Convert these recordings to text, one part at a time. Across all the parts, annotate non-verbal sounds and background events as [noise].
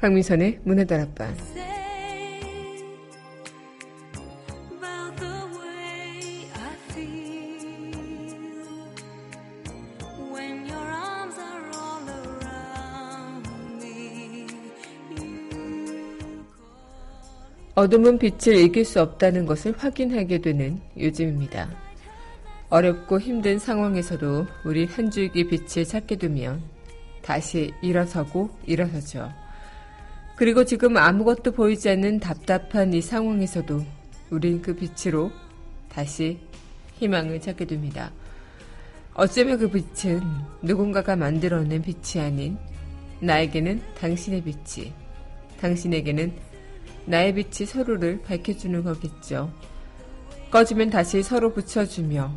강민선의 문화 다락방. 어둠은 빛을 이길 수 없다는 것을 확인하게 되는 요즘입니다. 어렵고 힘든 상황에서도 우리 한 줄기 빛을 찾게 되면 다시 일어서고 일어서죠. 그리고 지금 아무것도 보이지 않는 답답한 이 상황에서도 우린 그 빛으로 다시 희망을 찾게 됩니다. 어쩌면 그 빛은 누군가가 만들어낸 빛이 아닌 나에게는 당신의 빛이, 당신에게는 나의 빛이 서로를 밝혀주는 거겠죠. 꺼지면 다시 서로 붙여주며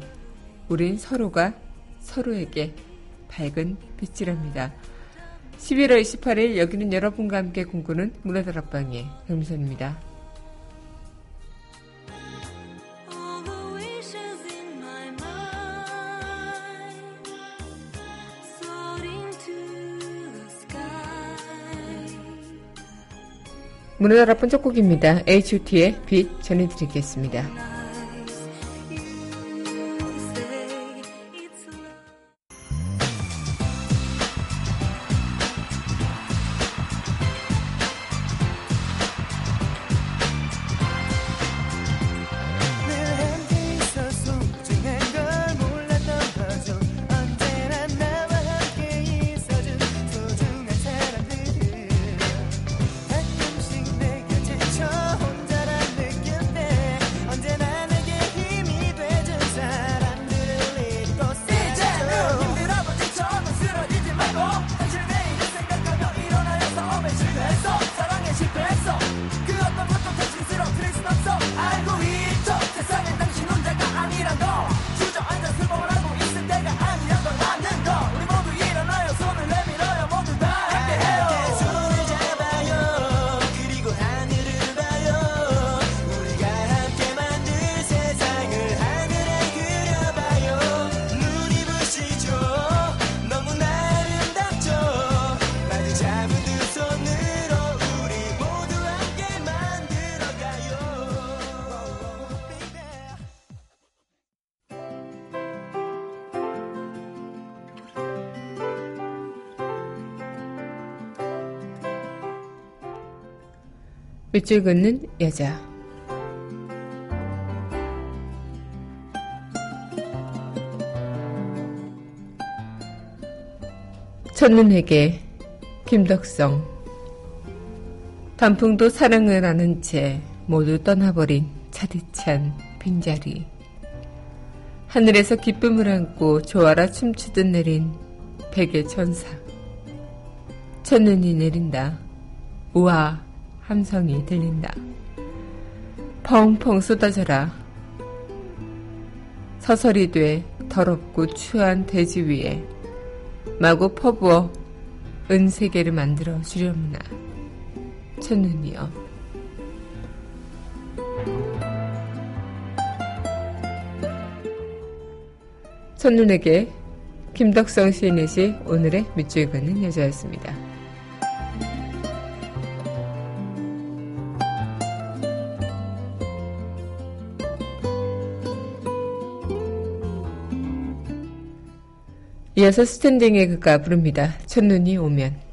우린 서로가 서로에게 밝은 빛이랍니다. 11월 28일 여기는 여러분과 함께 공부는 문화다락방의 금선입니다. 문화다락방 첫 곡입니다. H.O.T의 빛 전해드리겠습니다. 밑줄 긋는 여자. 첫눈에게 김덕성. 단풍도 사랑을 하는 채 모두 떠나버린 차디찬 빈자리. 하늘에서 기쁨을 안고 조아라 춤추듯 내린 백의 천사. 첫눈이 내린다. 우와 함성이 들린다. 펑펑 쏟아져라. 서설이 돼 더럽고 추한 대지 위에 마구 퍼부어 은세계를 만들어 주려무나. 첫눈이여. 첫눈에게 김덕성 시인의 시 오늘의 밑줄 긋는 여자였습니다. 이어서 스탠딩의 그가 부릅니다. 첫눈이 오면.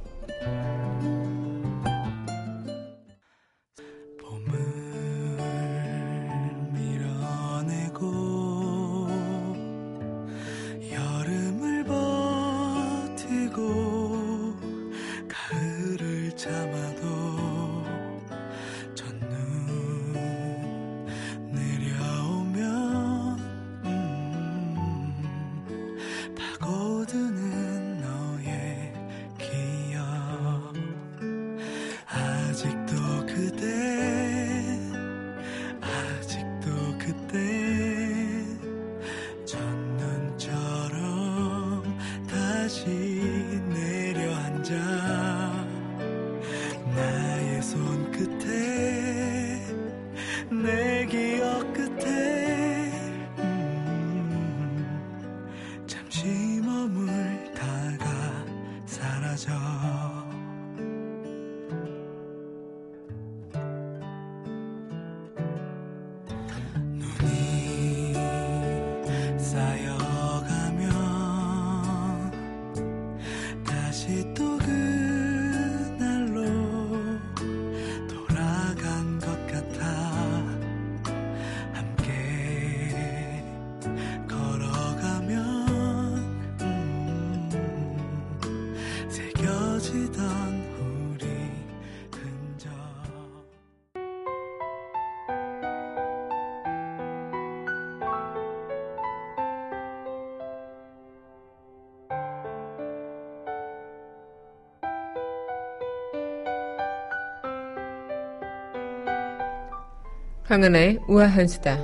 강은하의 우아한 수다.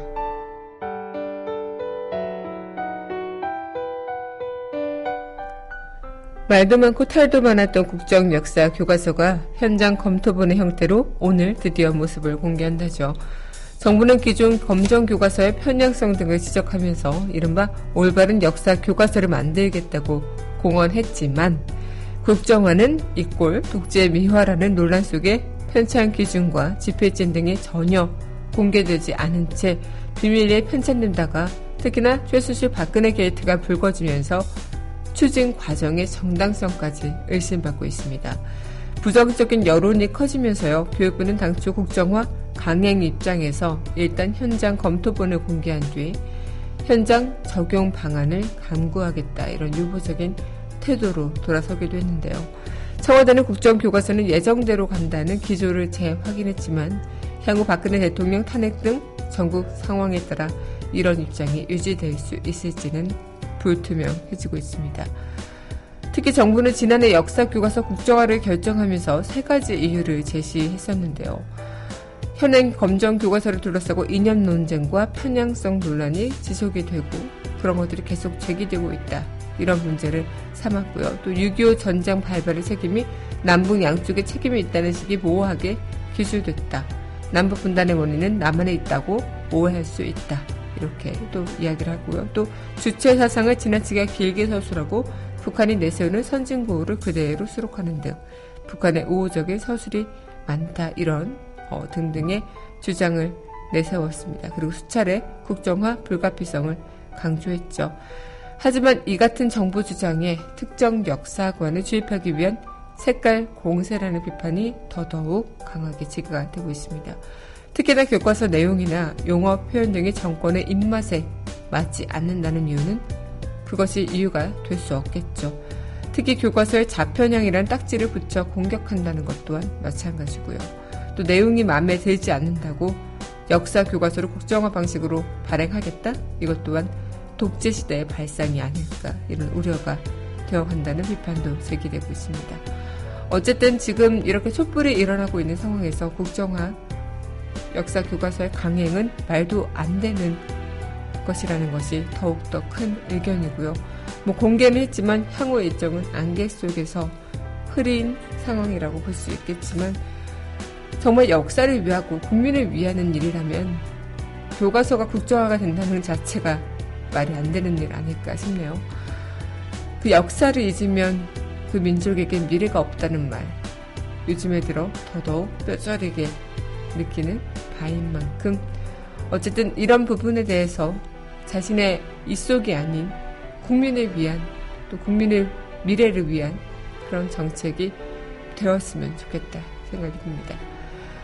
말도 많고 탈도 많았던 국정 역사 교과서가 현장 검토본의 형태로 오늘 드디어 모습을 공개한다죠. 정부는 기존 검정 교과서의 편향성 등을 지적하면서 이른바 올바른 역사 교과서를 만들겠다고 공언했지만 국정화는 이꼴 독재 미화라는 논란 속에 편찬 기준과 집회진 등이 전혀 공개되지 않은 채 비밀리에 편찬된다가 특히나 최순실 박근혜 게이트가 불거지면서 추진 과정의 정당성까지 의심받고 있습니다. 부정적인 여론이 커지면서요. 교육부는 당초 국정화 강행 입장에서 일단 현장 검토본을 공개한 뒤 현장 적용 방안을 강구하겠다 이런 유보적인 태도로 돌아서기도 했는데요. 청와대는 국정교과서는 예정대로 간다는 기조를 재확인했지만 향후 박근혜 대통령 탄핵 등 전국 상황에 따라 이런 입장이 유지될 수 있을지는 불투명해지고 있습니다. 특히 정부는 지난해 역사 교과서 국정화를 결정하면서 세 가지 이유를 제시했었는데요. 현행 검정 교과서를 둘러싸고 이념 논쟁과 편향성 논란이 지속이 되고 그런 것들이 계속 제기되고 있다. 이런 문제를 삼았고요. 또 6.25 전장 발발의 책임이 남북 양쪽에 책임이 있다는 식이 모호하게 기술됐다. 남북 분단의 원인은 남한에 있다고 오해할 수 있다. 이렇게 또 이야기를 하고요. 또 주체 사상을 지나치게 길게 서술하고 북한이 내세우는 선진 고우를 그대로 수록하는 등 북한의 우호적인 서술이 많다 이런 어, 등등의 주장을 내세웠습니다. 그리고 수차례 국정화 불가피성을 강조했죠. 하지만 이 같은 정부 주장에 특정 역사관을 주입하기 위한 색깔 공세라는 비판이 더더욱 강하게 제기가 되고 있습니다. 특히나 교과서 내용이나 용어 표현 등이 정권의 입맛에 맞지 않는다는 이유는 그것이 이유가 될 수 없겠죠. 특히 교과서에 자편향이란 딱지를 붙여 공격한다는 것 또한 마찬가지고요. 또 내용이 마음에 들지 않는다고 역사 교과서를 국정화 방식으로 발행하겠다? 이것 또한 독재 시대의 발상이 아닐까 이런 우려가 되어간다는 비판도 제기되고 있습니다. 어쨌든 지금 이렇게 촛불이 일어나고 있는 상황에서 국정화 역사 교과서의 강행은 말도 안 되는 것이라는 것이 더욱더 큰 의견이고요. 뭐 공개는 했지만 향후 일정은 안개 속에서 흐린 상황이라고 볼 수 있겠지만 정말 역사를 위하고 국민을 위하는 일이라면 교과서가 국정화가 된다는 자체가 말이 안 되는 일 아닐까 싶네요. 그 역사를 잊으면 그 민족에게 미래가 없다는 말. 요즘에 들어 더더욱 뼈저리게 느끼는 바인 만큼 어쨌든 이런 부분에 대해서 자신의 입속이 아닌 국민을 위한 또 국민의 미래를 위한 그런 정책이 되었으면 좋겠다 생각이 듭니다.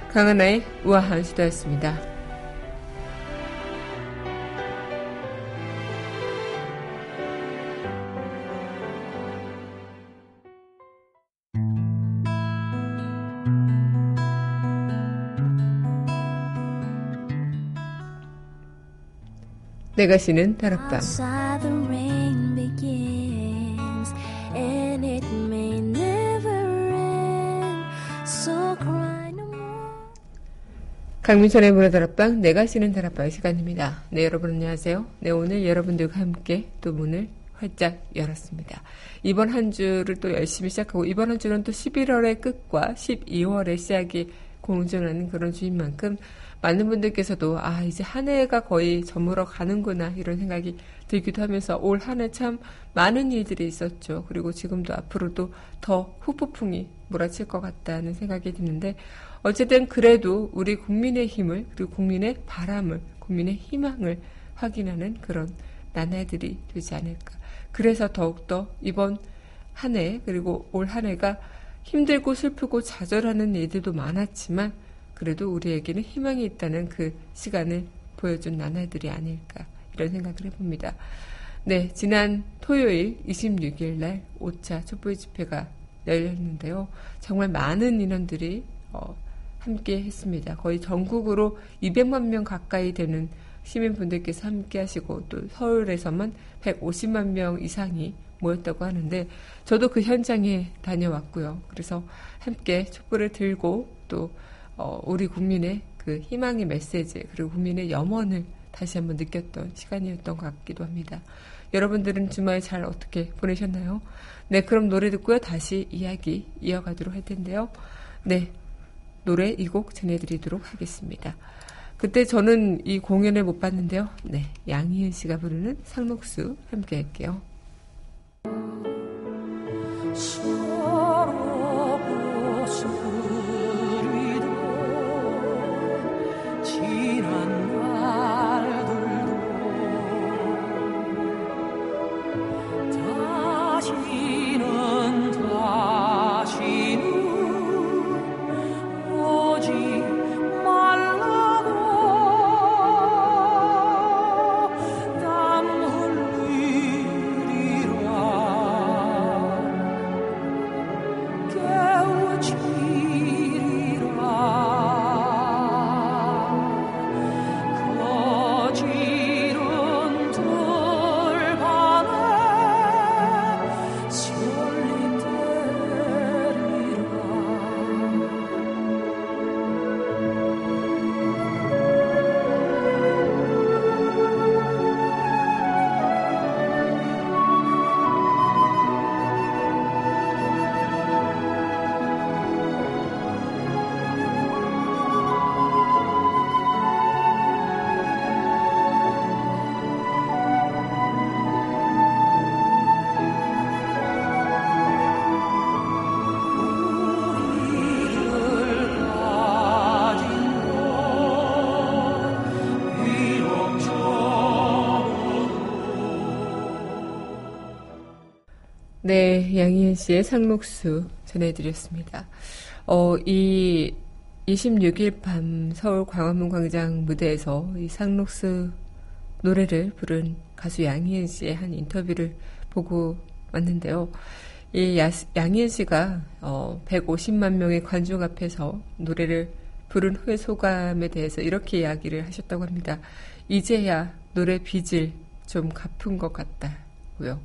강하나의 우아한 수다였습니다. 내가 쉬는 다락방 강민선의 문화다락방 내가 쉬는 다락방 시간입니다. 네 여러분 안녕하세요. 네 오늘 여러분들과 함께 또 문을 활짝 열었습니다. 이번 한 주를 또 열심히 시작하고 이번 한 주는 또 11월의 끝과 12월의 시작이 공존하는 그런 주인 만큼 많은 분들께서도 아 이제 한 해가 거의 저물어 가는구나 이런 생각이 들기도 하면서 올 한 해 참 많은 일들이 있었죠. 그리고 지금도 앞으로도 더 후폭풍이 몰아칠 것 같다는 생각이 드는데 어쨌든 그래도 우리 국민의 힘을 그리고 국민의 바람을 국민의 희망을 확인하는 그런 나날들이 되지 않을까. 그래서 더욱더 이번 한 해 그리고 올 한 해가 힘들고 슬프고 좌절하는 일들도 많았지만 그래도 우리에게는 희망이 있다는 그 시간을 보여준 나날들이 아닐까 이런 생각을 해봅니다. 네, 지난 토요일 26일 날 5차 촛불 집회가 열렸는데요. 정말 많은 인원들이 어, 함께 했습니다. 거의 전국으로 200만 명 가까이 되는 시민분들께서 함께 하시고 또 서울에서만 150만 명 이상이 모였다고 하는데 저도 그 현장에 다녀왔고요. 그래서 함께 촛불을 들고 또 어, 우리 국민의 그 희망의 메시지 그리고 국민의 염원을 다시 한번 느꼈던 시간이었던 것 같기도 합니다. 여러분들은 주말 잘 어떻게 보내셨나요? 네, 그럼 노래 듣고요. 다시 이야기 이어가도록 할 텐데요. 네, 노래 이 곡 전해드리도록 하겠습니다. 그때 저는 이 공연을 못 봤는데요. 네, 양희은 씨가 부르는 상록수 함께 할게요. 啊。 네, 양희은 씨의 상록수 전해드렸습니다. 어, 이 26일 밤 서울 광화문 광장 무대에서 이 상록수 노래를 부른 가수 양희은 씨의 한 인터뷰를 보고 왔는데요. 이 야, 양희은 씨가 어, 150만 명의 관중 앞에서 노래를 부른 후의 소감에 대해서 이렇게 이야기를 하셨다고 합니다. 이제야 노래 빚을 좀 갚은 것 같다고요.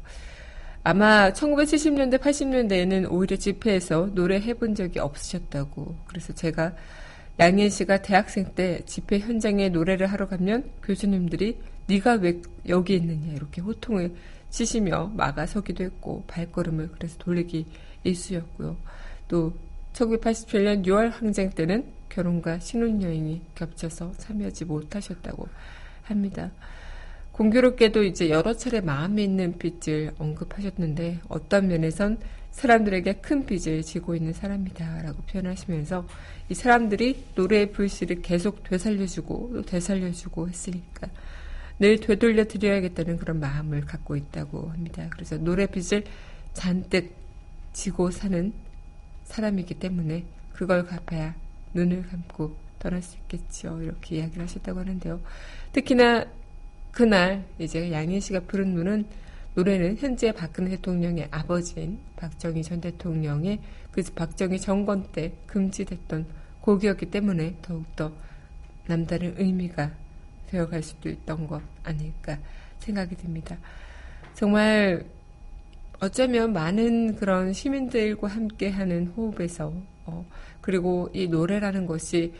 아마 1970년대, 80년대에는 오히려 집회에서 노래 해 본 적이 없으셨다고. 그래서 제가 양현 씨가 대학생 때 집회 현장에 노래를 하러 가면 교수님들이 네가 왜 여기 있느냐 이렇게 호통을 치시며 막아서기도 했고 발걸음을 그래서 돌리기 일수였고요. 또 1987년 6월 항쟁 때는 결혼과 신혼여행이 겹쳐서 참여하지 못하셨다고 합니다. 공교롭게도 이제 여러 차례 마음에 있는 빚을 언급하셨는데 어떤 면에선 사람들에게 큰 빚을 지고 있는 사람이다라고 표현하시면서 이 사람들이 노래의 불씨를 계속 되살려주고 또 되살려주고 했으니까 늘 되돌려 드려야겠다는 그런 마음을 갖고 있다고 합니다. 그래서 노래 빚을 잔뜩 지고 사는 사람이기 때문에 그걸 갚아야 눈을 감고 떠날 수 있겠죠. 이렇게 이야기를 하셨다고 하는데요. 특히나 그날 이제 양희 씨가 부른 노는 노래는 현재 박근혜 대통령의 아버지인 박정희 전 대통령의 그 박정희 정권 때 금지됐던 곡이었기 때문에 더욱더 남다른 의미가 되어갈 수도 있던 것 아닐까 생각이 듭니다. 정말 어쩌면 많은 그런 시민들과 함께하는 호흡에서 어, 그리고 이 노래라는 것이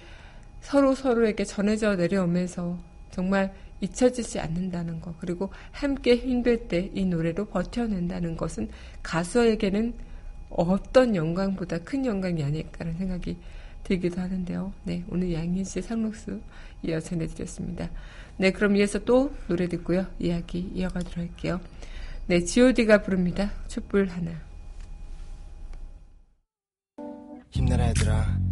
서로 서로에게 전해져 내려오면서 정말 잊혀지지 않는다는 것, 그리고 함께 힘들 때 이 노래로 버텨낸다는 것은 가수에게는 어떤 영광보다 큰 영광이 아닐까라는 생각이 들기도 하는데요. 네, 오늘 양인 씨 상록수 이어 전해드렸습니다. 네, 그럼 이어서 또 노래 듣고요. 이야기 이어가도록 할게요. 네, god가 부릅니다. 촛불 하나. 힘내라 얘들아.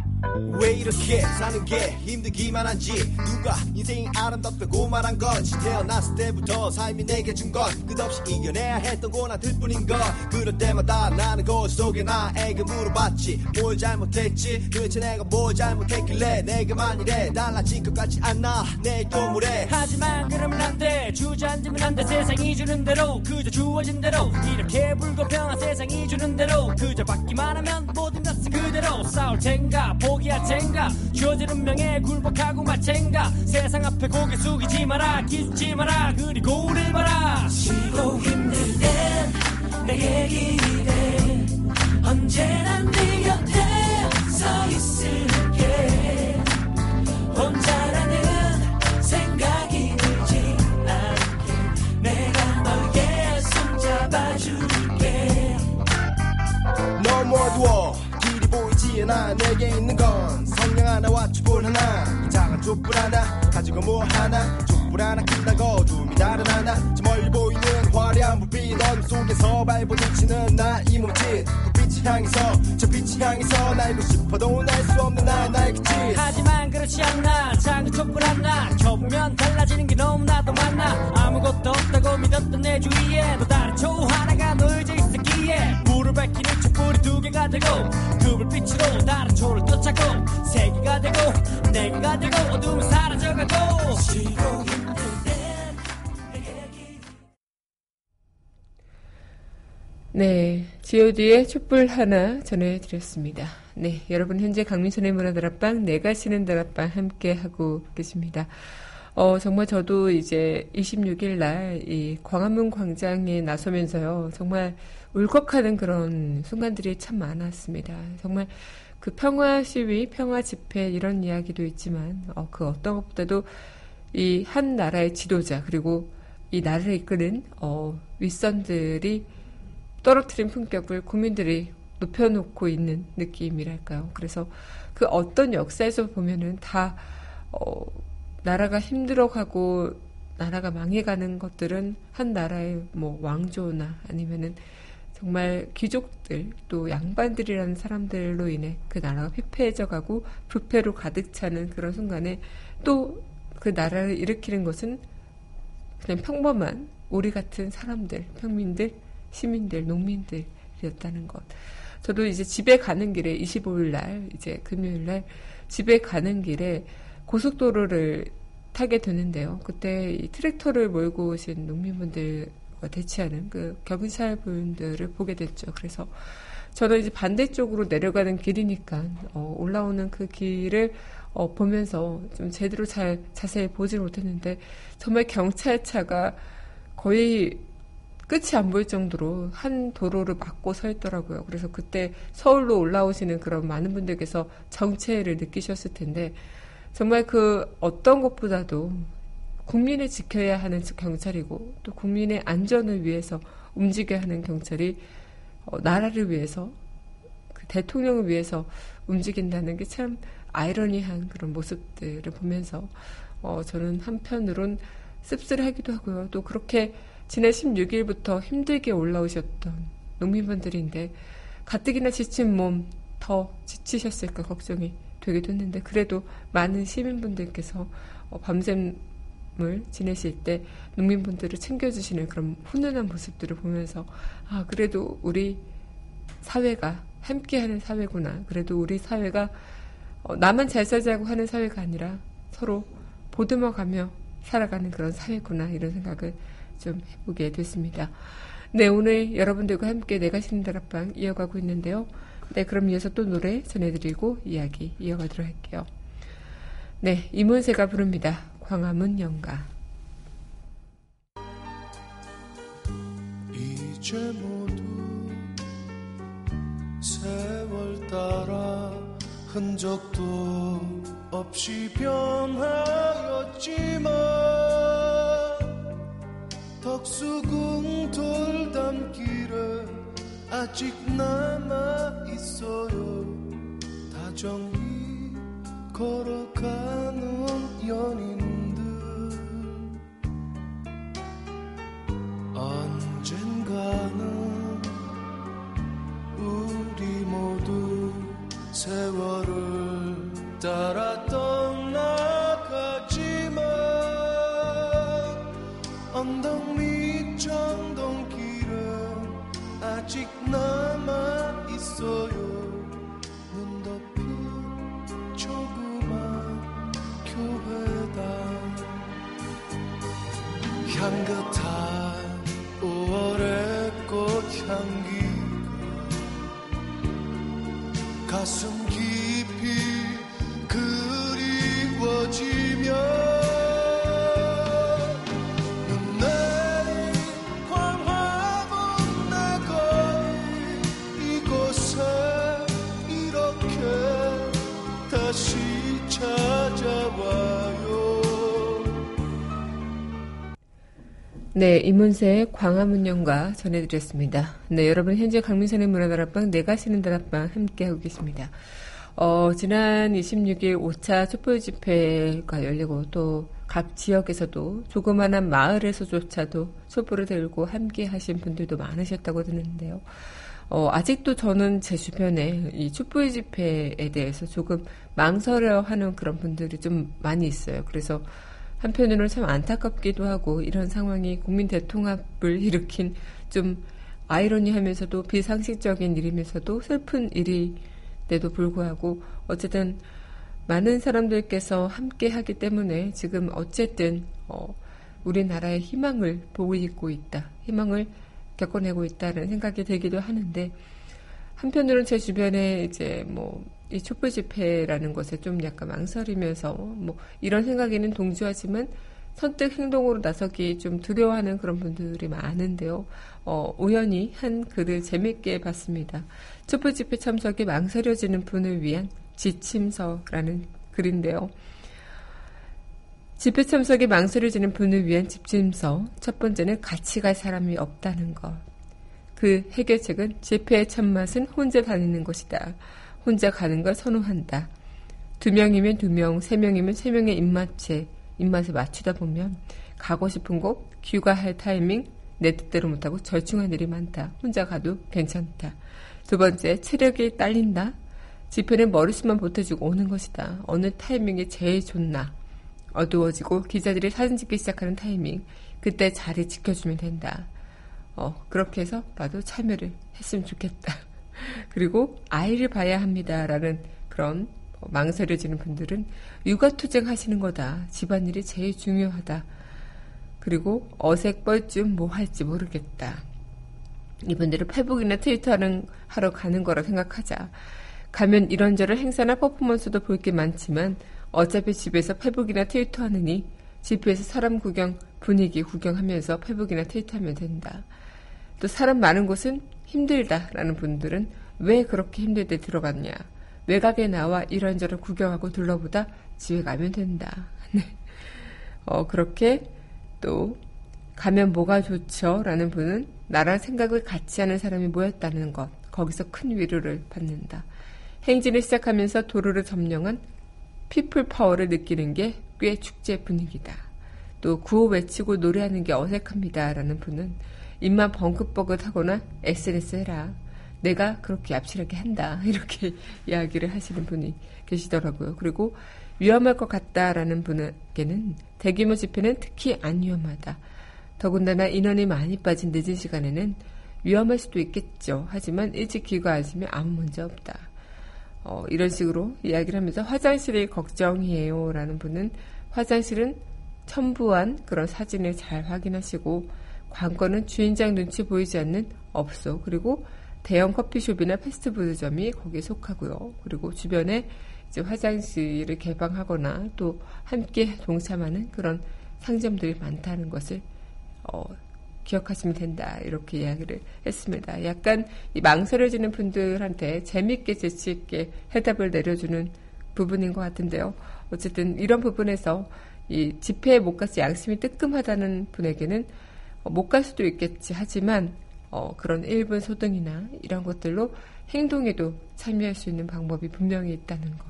왜 이렇게 사는 게 힘들기만 한지 누가 인생이 아름답다고 말한 건지 태어났을 때부터 삶이 내게 준 건 끝없이 이겨내야 했던 고난들 뿐인 것. 그럴 때마다 나는 거울 속에 나에게 물어봤지. 뭘 잘못했지? 도대체 내가 뭘 잘못했길래 내게만 이래 달라진 것 같지 않나 내일 또 모레 하지만 그러면 안돼. 주저앉으면 안돼. 세상이 주는 대로 그저 주어진 대로 이렇게 불공평한 세상이 주는 대로 그저 받기만 하면 모든 것은 그대로 싸울 텐가 포기할 텐가. 주어진 운명에 굴복하고 마챈가. 세상 앞에 고개 숙이지 마라 기죽지 마라. 그리고 우릴 봐라. 쉬고 힘들 땐 내게 기 언제나 내게 있는 건 성령 하나와 촛불 하나. 이 작은 촛불 하나 가지고 뭐 하나. 촛불 하나 킨다고 어둠이 달아나나. 저 멀리 보이는 화려한 불빛 어둠 속에서 발부딪히는 나이 몸짓 불빛이 향해서 저 빛이 향해서 날고 싶어도 날 수 없는 나의 날 그치? 하지만 그렇지 않나. 작은 촛불 하나. 켜보면 달라지는 게 너무나도 많아. 아무것도 없다고 믿었던 내 주위에 또 다른 초 하나가 놀져 있었기에. 불을 밝히는 촛불이 두 개가 되고 그 불빛으로 다른 초를 쫓아고 세 개가 되고 네 개가 되고 어둠은 사라져가고 쉬고 네, G.O.D의 촛불 하나 전해드렸습니다. 네, 여러분 현재 강민선의 문화다락방, 내가 쉬는 다락방 함께 하고 계십니다. 어, 정말 저도 이제 26일 날 이 광화문 광장에 나서면서요, 정말 울컥하는 그런 순간들이 참 많았습니다. 정말 그 평화 시위, 평화 집회 이런 이야기도 있지만, 어, 그 어떤 것보다도 이 한 나라의 지도자, 그리고 이 나라를 이끄는, 어, 윗선들이 떨어뜨린 품격을 국민들이 높여놓고 있는 느낌이랄까요. 그래서 그 어떤 역사에서 보면은 다, 어, 나라가 힘들어가고 나라가 망해가는 것들은 한 나라의 뭐 왕조나 아니면은 정말 귀족들 또 양반들이라는 사람들로 인해 그 나라가 피폐해져 가고 부패로 가득 차는 그런 순간에 또 그 나라를 일으키는 것은 그냥 평범한 우리 같은 사람들, 평민들, 시민들, 농민들이었다는 것. 저도 이제 집에 가는 길에 25일 날, 이제 금요일 날 집에 가는 길에 고속도로를 타게 되는데요. 그때 이 트랙터를 몰고 오신 농민분들과 대치하는 그 경찰 분들을 보게 됐죠. 그래서 저는 이제 반대쪽으로 내려가는 길이니까 어, 올라오는 그 길을 어, 보면서 좀 제대로 잘 자세히 보지 못했는데 정말 경찰차가 거의 끝이 안 보일 정도로 한 도로를 막고 서 있더라고요. 그래서 그때 서울로 올라오시는 그런 많은 분들께서 정체를 느끼셨을 텐데 정말 그 어떤 것보다도 국민을 지켜야 하는 경찰이고 또 국민의 안전을 위해서 움직여야 하는 경찰이 어, 나라를 위해서 그 대통령을 위해서 움직인다는 게 참 아이러니한 그런 모습들을 보면서 어, 저는 한편으론 씁쓸하기도 하고요. 또 그렇게 지난 16일부터 힘들게 올라오셨던 농민분들인데 가뜩이나 지친 몸 더 지치셨을까 걱정이 되기도 했는데 그래도 많은 시민분들께서 어, 밤샘을 지내실 때 농민분들을 챙겨주시는 그런 훈훈한 모습들을 보면서 아 그래도 우리 사회가 함께하는 사회구나 그래도 우리 사회가 어, 나만 잘 살자고 하는 사회가 아니라 서로 보듬어가며 살아가는 그런 사회구나 이런 생각을 좀 해보게 됐습니다. 네 오늘 여러분들과 함께 내가 쉬는 다락방 이어가고 있는데요. 네, 그럼 이어서 또 노래 전해드리고 이야기 이어가도록 할게요. 네, 이문세가 부릅니다. 광화문 연가. 이제 모두 세월 따라 흔적도 없이 변하였지만 덕수궁 돌담길에 아직 남아 있어요. 다정히 걸어가는 연인들. 언젠가는 우리 모두 세월을 떠 향긋한 5월의 꽃향기가 가슴 네, 이문세의 광화문 연가 전해드렸습니다. 네, 여러분 현재 강민선의 문화다락방 내가 쉬는 다락방 함께하고 계십니다. 어, 지난 26일 5차 촛불 집회가 열리고 또 각 지역에서도 조그마한 마을에서조차도 촛불을 들고 함께 하신 분들도 많으셨다고 듣는데요. 어, 아직도 저는 제 주변에 이 촛불 집회에 대해서 조금 망설여 하는 그런 분들이 좀 많이 있어요. 그래서 한편으로는 참 안타깝기도 하고 이런 상황이 국민 대통합을 일으킨 좀 아이러니하면서도 비상식적인 일이면서도 슬픈 일인데도 불구하고 어쨌든 많은 사람들께서 함께 하기 때문에 지금 어쨌든 어, 우리나라의 희망을 보이고 있다. 희망을 겪어내고 있다는 생각이 들기도 하는데 한편으로는 제 주변에 이제 뭐 이 촛불 집회라는 것에 좀 약간 망설이면서 뭐 이런 생각에는 동조하지만 선뜻 행동으로 나서기 좀 두려워하는 그런 분들이 많은데요. 어, 우연히 한 글을 재밌게 봤습니다. 촛불 집회 참석이 망설여지는 분을 위한 지침서라는 글인데요. 집회 참석이 망설여지는 분을 위한 지침서. 첫 번째는 같이 갈 사람이 없다는 것. 그 해결책은 집회의 첫맛은 혼자 다니는 것이다. 혼자 가는 걸 선호한다. 두 명이면 두 명, 세 명이면 세 명의 입맛에, 입맛에 맞추다 보면 가고 싶은 곳, 귀가할 타이밍, 내 뜻대로 못하고 절충한 일이 많다. 혼자 가도 괜찮다. 두 번째, 체력이 딸린다. 지표는 머릿수만 보태주고 오는 것이다. 어느 타이밍이 제일 좋나. 어두워지고 기자들이 사진 찍기 시작하는 타이밍. 그때 자리 지켜주면 된다. 어, 그렇게 해서 나도 참여를 했으면 좋겠다. 그리고 아이를 봐야 합니다. 라는 그런 망설여지는 분들은 육아투쟁 하시는 거다. 집안일이 제일 중요하다. 그리고 어색 뻘쭘 뭐 할지 모르겠다. 이분들은 페북이나 트위터는 하러 가는 거라 생각하자. 가면 이런저런 행사나 퍼포먼스도 볼 게 많지만 어차피 집에서 페북이나 트위터 하느니 집에서 사람 구경, 분위기 구경하면서 페북이나 트위터 하면 된다. 또 사람 많은 곳은 힘들다라는 분들은 왜 그렇게 힘들 때 들어갔냐. 외곽에 나와 이런저런 구경하고 둘러보다 집에 가면 된다. [laughs] 네. 어, 그렇게 또 가면 뭐가 좋죠? 라는 분은 나랑 생각을 같이 하는 사람이 모였다는 것. 거기서 큰 위로를 받는다. 행진을 시작하면서 도로를 점령한 피플 파워를 느끼는 게 꽤 축제 분위기다. 또 구호 외치고 노래하는 게 어색합니다. 라는 분은 입만 벙긋벙긋 하거나 SNS 해라. 내가 그렇게 얍실하게 한다. [laughs] 이렇게 이야기를 하시는 분이 계시더라고요. 그리고 위험할 것 같다라는 분에게는 대규모 집회는 특히 안 위험하다. 더군다나 인원이 많이 빠진 늦은 시간에는 위험할 수도 있겠죠. 하지만 일찍 귀가하시면 아무 문제 없다. 어, 이런 식으로 이야기를 하면서 화장실이 걱정이에요. 라는 분은 화장실은 첨부한 그런 사진을 잘 확인하시고 관건은 주인장 눈치 보이지 않는 업소 그리고 대형 커피숍이나 패스트푸드점이 거기에 속하고요. 그리고 주변에 이제 화장실을 개방하거나 또 함께 동참하는 그런 상점들이 많다는 것을 어, 기억하시면 된다. 이렇게 이야기를 했습니다. 약간 이 망설여지는 분들한테 재밌게 재치 있게 해답을 내려주는 부분인 것 같은데요. 어쨌든 이런 부분에서 이 집회에 못 가서 양심이 뜨끔하다는 분에게는 어, 못 갈 수도 있겠지 하지만 어, 그런 1분 소등이나 이런 것들로 행동에도 참여할 수 있는 방법이 분명히 있다는 것.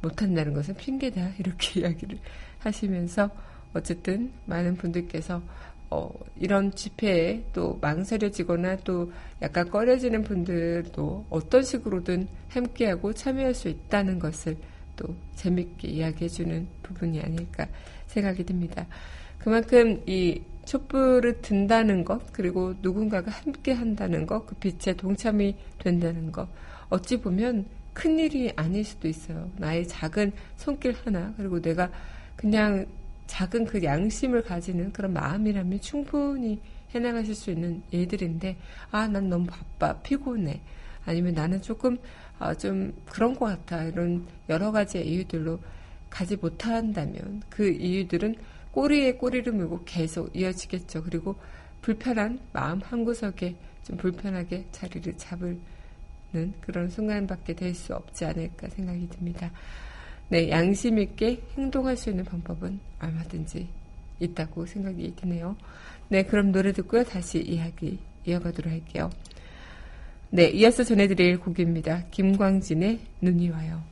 못한다는 것은 핑계다. [laughs] 이렇게 이야기를 하시면서 어쨌든 많은 분들께서 어, 이런 집회에 또 망설여지거나 또 약간 꺼려지는 분들도 어떤 식으로든 함께하고 참여할 수 있다는 것을 또 재밌게 이야기해주는 부분이 아닐까 생각이 듭니다. 그만큼 이 촛불을 든다는 것, 그리고 누군가가 함께 한다는 것, 그 빛에 동참이 된다는 것, 어찌 보면 큰 일이 아닐 수도 있어요. 나의 작은 손길 하나, 그리고 내가 그냥 작은 그 양심을 가지는 그런 마음이라면 충분히 해나가실 수 있는 일들인데, 아, 난 너무 바빠, 피곤해. 아니면 나는 조금, 아, 좀 그런 것 같아. 이런 여러 가지 이유들로 가지 못한다면 그 이유들은 꼬리에 꼬리를 물고 계속 이어지겠죠. 그리고 불편한 마음 한구석에 좀 불편하게 자리를 잡는 그런 순간밖에 될 수 없지 않을까 생각이 듭니다. 네, 양심 있게 행동할 수 있는 방법은 얼마든지 있다고 생각이 드네요. 네, 그럼 노래 듣고요. 다시 이야기 이어가도록 할게요. 네, 이어서 전해드릴 곡입니다. 김광진의 눈이 와요.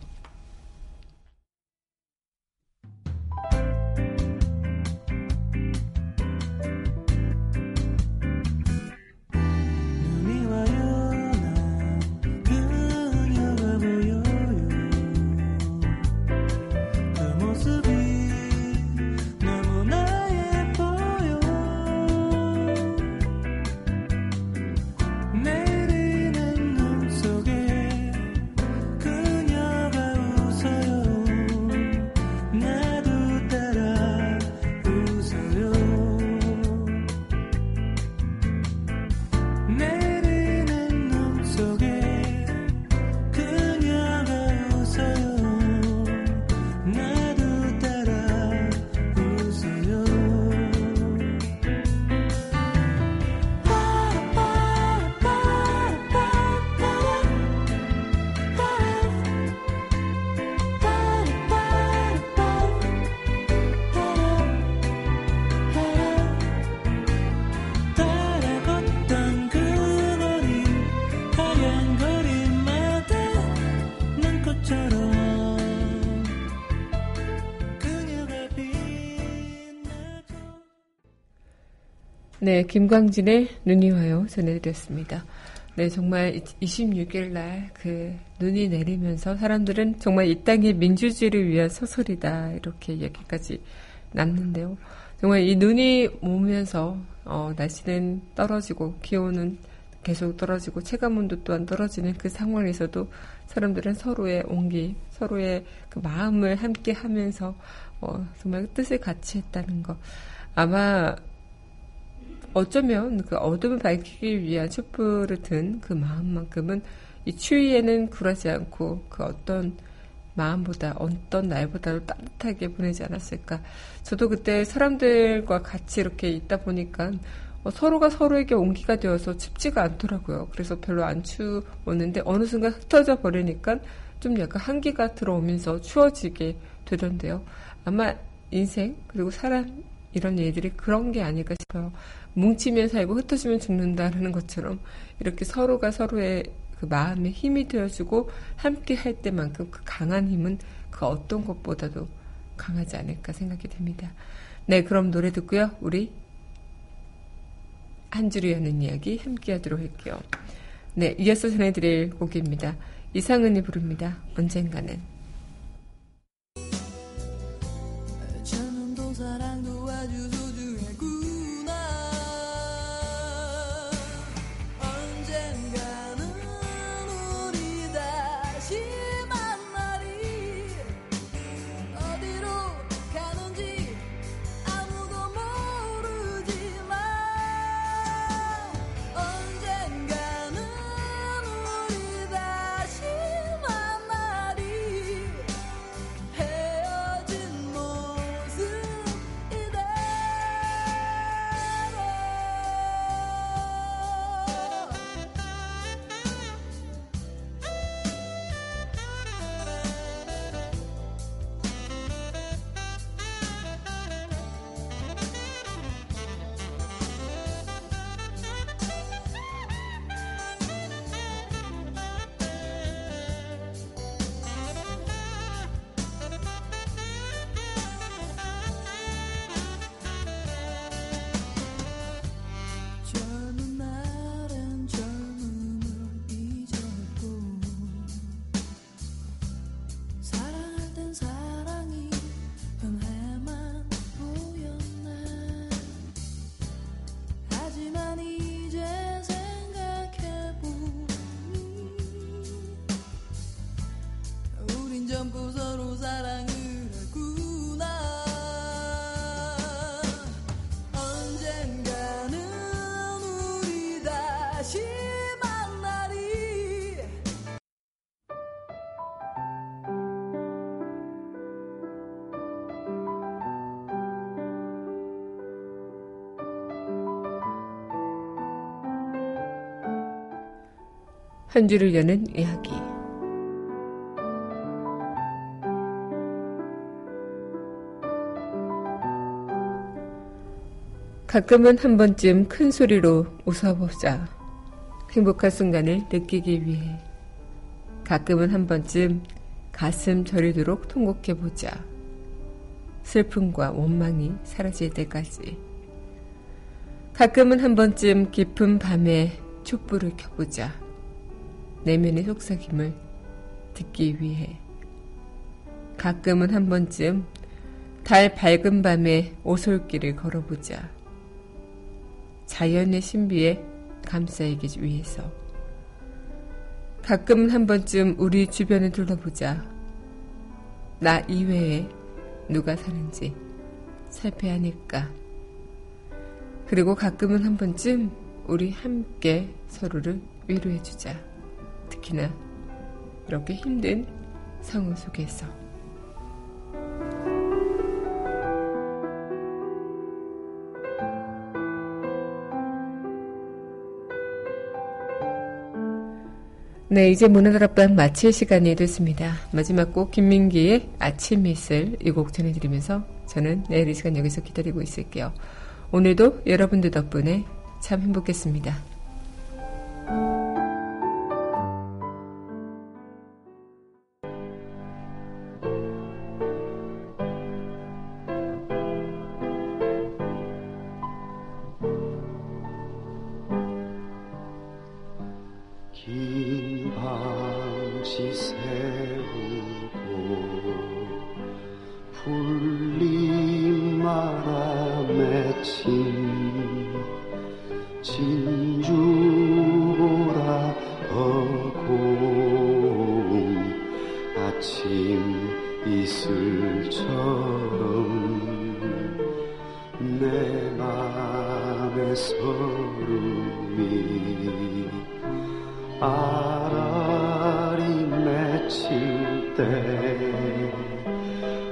네, 김광진의 눈이 와요 전해드렸습니다. 네, 정말 26일 날 그 눈이 내리면서 사람들은 정말 이 땅의 민주주의를 위한 소설이다 이렇게 얘기까지 났는데요. 정말 이 눈이 오면서 어, 날씨는 떨어지고 기온은 계속 떨어지고 체감온도 또한 떨어지는 그 상황에서도 사람들은 서로의 온기, 서로의 그 마음을 함께 하면서 어, 정말 뜻을 같이 했다는 거. 아마 어쩌면 그 어둠을 밝히기 위한 촛불을 든 그 마음만큼은 이 추위에는 굴하지 않고 그 어떤 마음보다 어떤 날보다도 따뜻하게 보내지 않았을까. 저도 그때 사람들과 같이 이렇게 있다 보니까 어, 서로가 서로에게 온기가 되어서 춥지가 않더라고요. 그래서 별로 안 추웠는데 어느 순간 흩어져 버리니까 좀 약간 한기가 들어오면서 추워지게 되던데요. 아마 인생 그리고 사람 이런 일들이 그런 게 아닐까 싶어요. 뭉치면 살고 흩어지면 죽는다라는 것처럼 이렇게 서로가 서로의 그 마음에 힘이 되어주고 함께 할 때만큼 그 강한 힘은 그 어떤 것보다도 강하지 않을까 생각이 됩니다. 네, 그럼 노래 듣고요. 우리 한 줄을 여는 이야기 함께 하도록 할게요. 네, 이어서 전해드릴 곡입니다. 이상은이 부릅니다. 언젠가는. 한 줄을 여는 이야기. 가끔은 한 번쯤 큰 소리로 웃어보자. 행복한 순간을 느끼기 위해 가끔은 한 번쯤 가슴 저리도록 통곡해보자. 슬픔과 원망이 사라질 때까지. 가끔은 한 번쯤 깊은 밤에 촛불을 켜보자. 내면의 속삭임을 듣기 위해. 가끔은 한 번쯤 달 밝은 밤에 오솔길을 걸어보자. 자연의 신비에 감싸이기 위해서. 가끔은 한 번쯤 우리 주변을 둘러보자. 나 이외에 누가 사는지 살펴야 하니까. 그리고 가끔은 한 번쯤 우리 함께 서로를 위로해주자. 특히나 이렇게 힘든 상황 속에서. 네, 이제 문화다락방 마칠 시간이 됐습니다. 마지막 곡 김민기의 아침 미술 이곡 전해드리면서 저는 내일 이 시간 여기서 기다리고 있을게요. 오늘도 여러분들 덕분에 참 행복했습니다.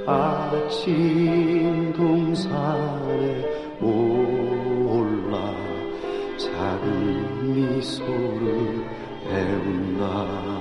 아침 동산에 올라 작은 미소를 배운다